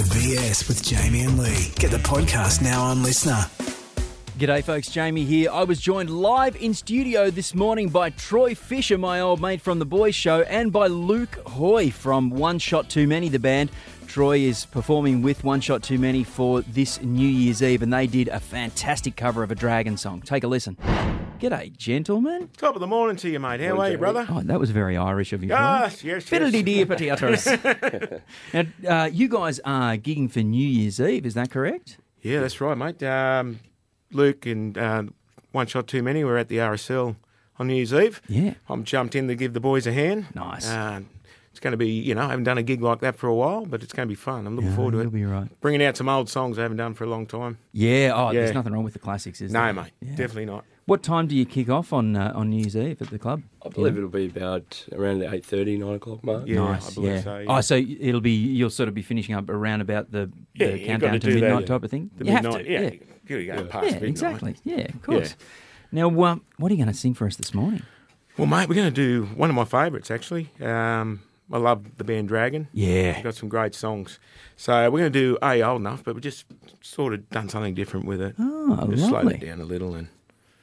The BS with Jamie and Lee. Get the podcast now on LiSTNR. G'day, folks. Jamie here. I was joined live in studio this morning by Troy Fisher, my old mate from The Boys Show, and by Luke Hoy from One Shot Too Many, the band. Troy is performing with One Shot Too Many for this New Year's Eve, and they did a fantastic cover of a Dragon song. Take a listen. G'day, gentlemen. Top of the morning to you, mate. How are you, brother? Oh, that was very Irish of you. Troy. Yes, yes, Fiddly yes. dear potatoes. now, uh, you guys are gigging for New Year's Eve, is that correct? Yeah, that's right, mate. Um, Luke and uh, One Shot Too Many were at the RSL on New Year's Eve. Yeah. I'm jumped in to give the boys a hand. Nice. Uh, it's going to be, you know, I haven't done a gig like that for a while, but it's going to be fun. I'm looking forward to You'll it. be right. Bringing out some old songs I haven't done for a long time. Yeah. Oh, there's nothing wrong with the classics, is No, there? No, mate, Yeah. definitely not. What time do you kick off on uh, on New Year's Eve at the club? I believe it'll be about around the 8.30, 9 o'clock mark. Yeah, nice. I believe yeah. so, yeah. Oh, so it'll be you'll sort of be finishing up around about the, Yeah, the you've countdown to to do that, midnight yeah. type of thing. The you midnight, have to. yeah. Yeah. You're going Yeah, past midnight. exactly. Yeah, of course. Now, um, what are you going to sing for us this morning? Well, mate, we're going to do one of my favourites, actually. Um, I love the band Dragon. Yeah. They've got some great songs. So we're going to do A Old Enough, but we just sort of done something different with it. Oh, just slowed it down a little and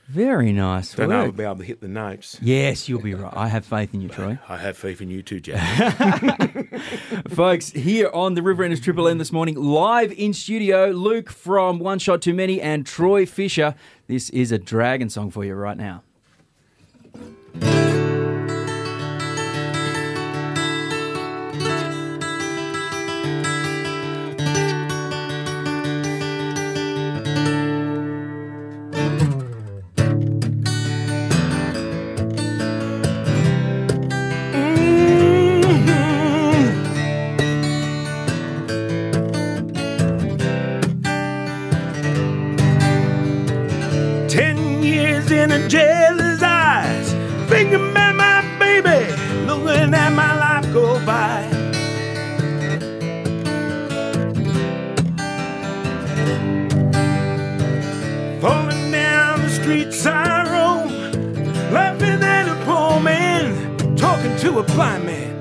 Very nice. don't know work. I'll be able to hit the notes. Yes, you'll be right. I have faith in you, Troy. I have faith in you too, Jack. Folks, here on the Riverina's Triple M this morning, live in studio, Luke from One Shot Too Many and Troy Fisher. This is a dragon song for you right now. Years in a jailer's eyes, thinking about my baby, looking at my life go by. Falling down the streets I roam, laughing at a poor man, talking to a blind man.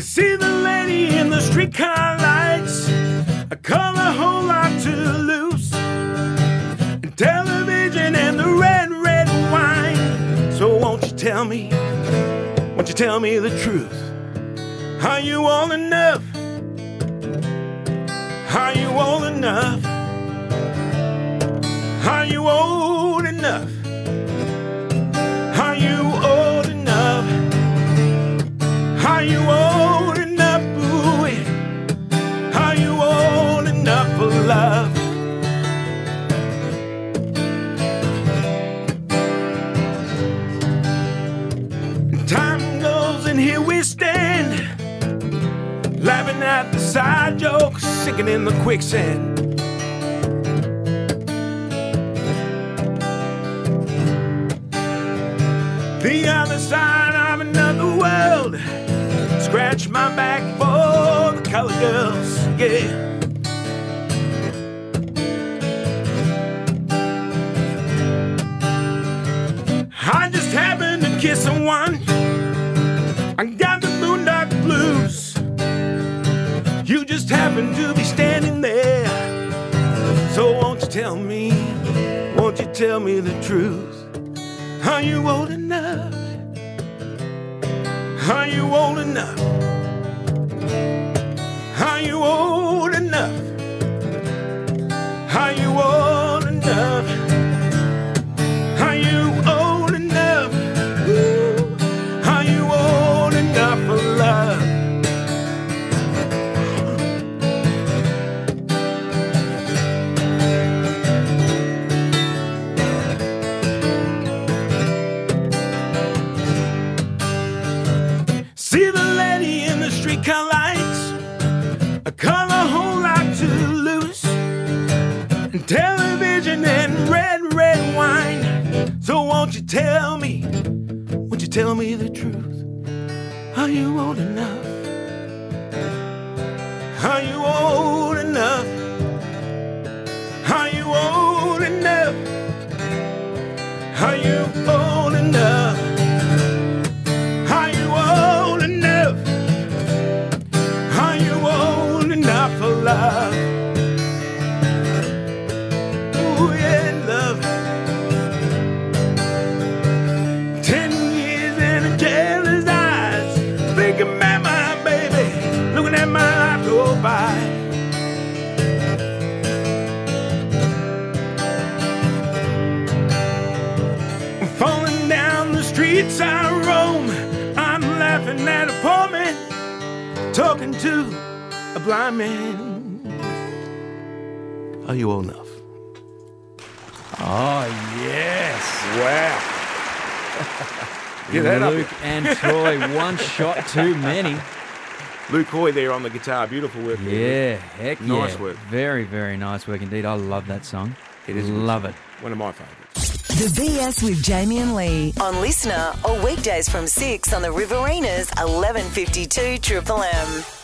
You see the lady in the streetcar lights, I call a whole lot to lose. And television and the red, red wine. So won't you tell me, won't you tell me the truth? Are you old enough? Are you old enough? Stand, laughing at the side jokes, sinking in the quicksand. The other side of another world. Scratch my back for the color girls, yeah. To be standing there. So won't you tell me, won't you tell me the truth? Are you old enough? Are you old enough? Are you old a color whole lot to lose, and television and red, red wine. So won't you tell me, won't you tell me the truth? Are you old enough? Are you old enough? Are you old enough? Are you old streets I roam, I'm laughing at a poor man, talking to a blind man. Are you old enough? Oh, yes. Wow. Get that up. Luke and Troy, one shot too many. Luke Hoy there on the guitar. Beautiful work. Yeah, heck Nice yeah. work. Very, very nice work indeed. I love that song. It is Love it. One of my favourites. The BS with Jamie and Lee on LiSTNR or weekdays from 6 on the Riverina's 1152 Triple M.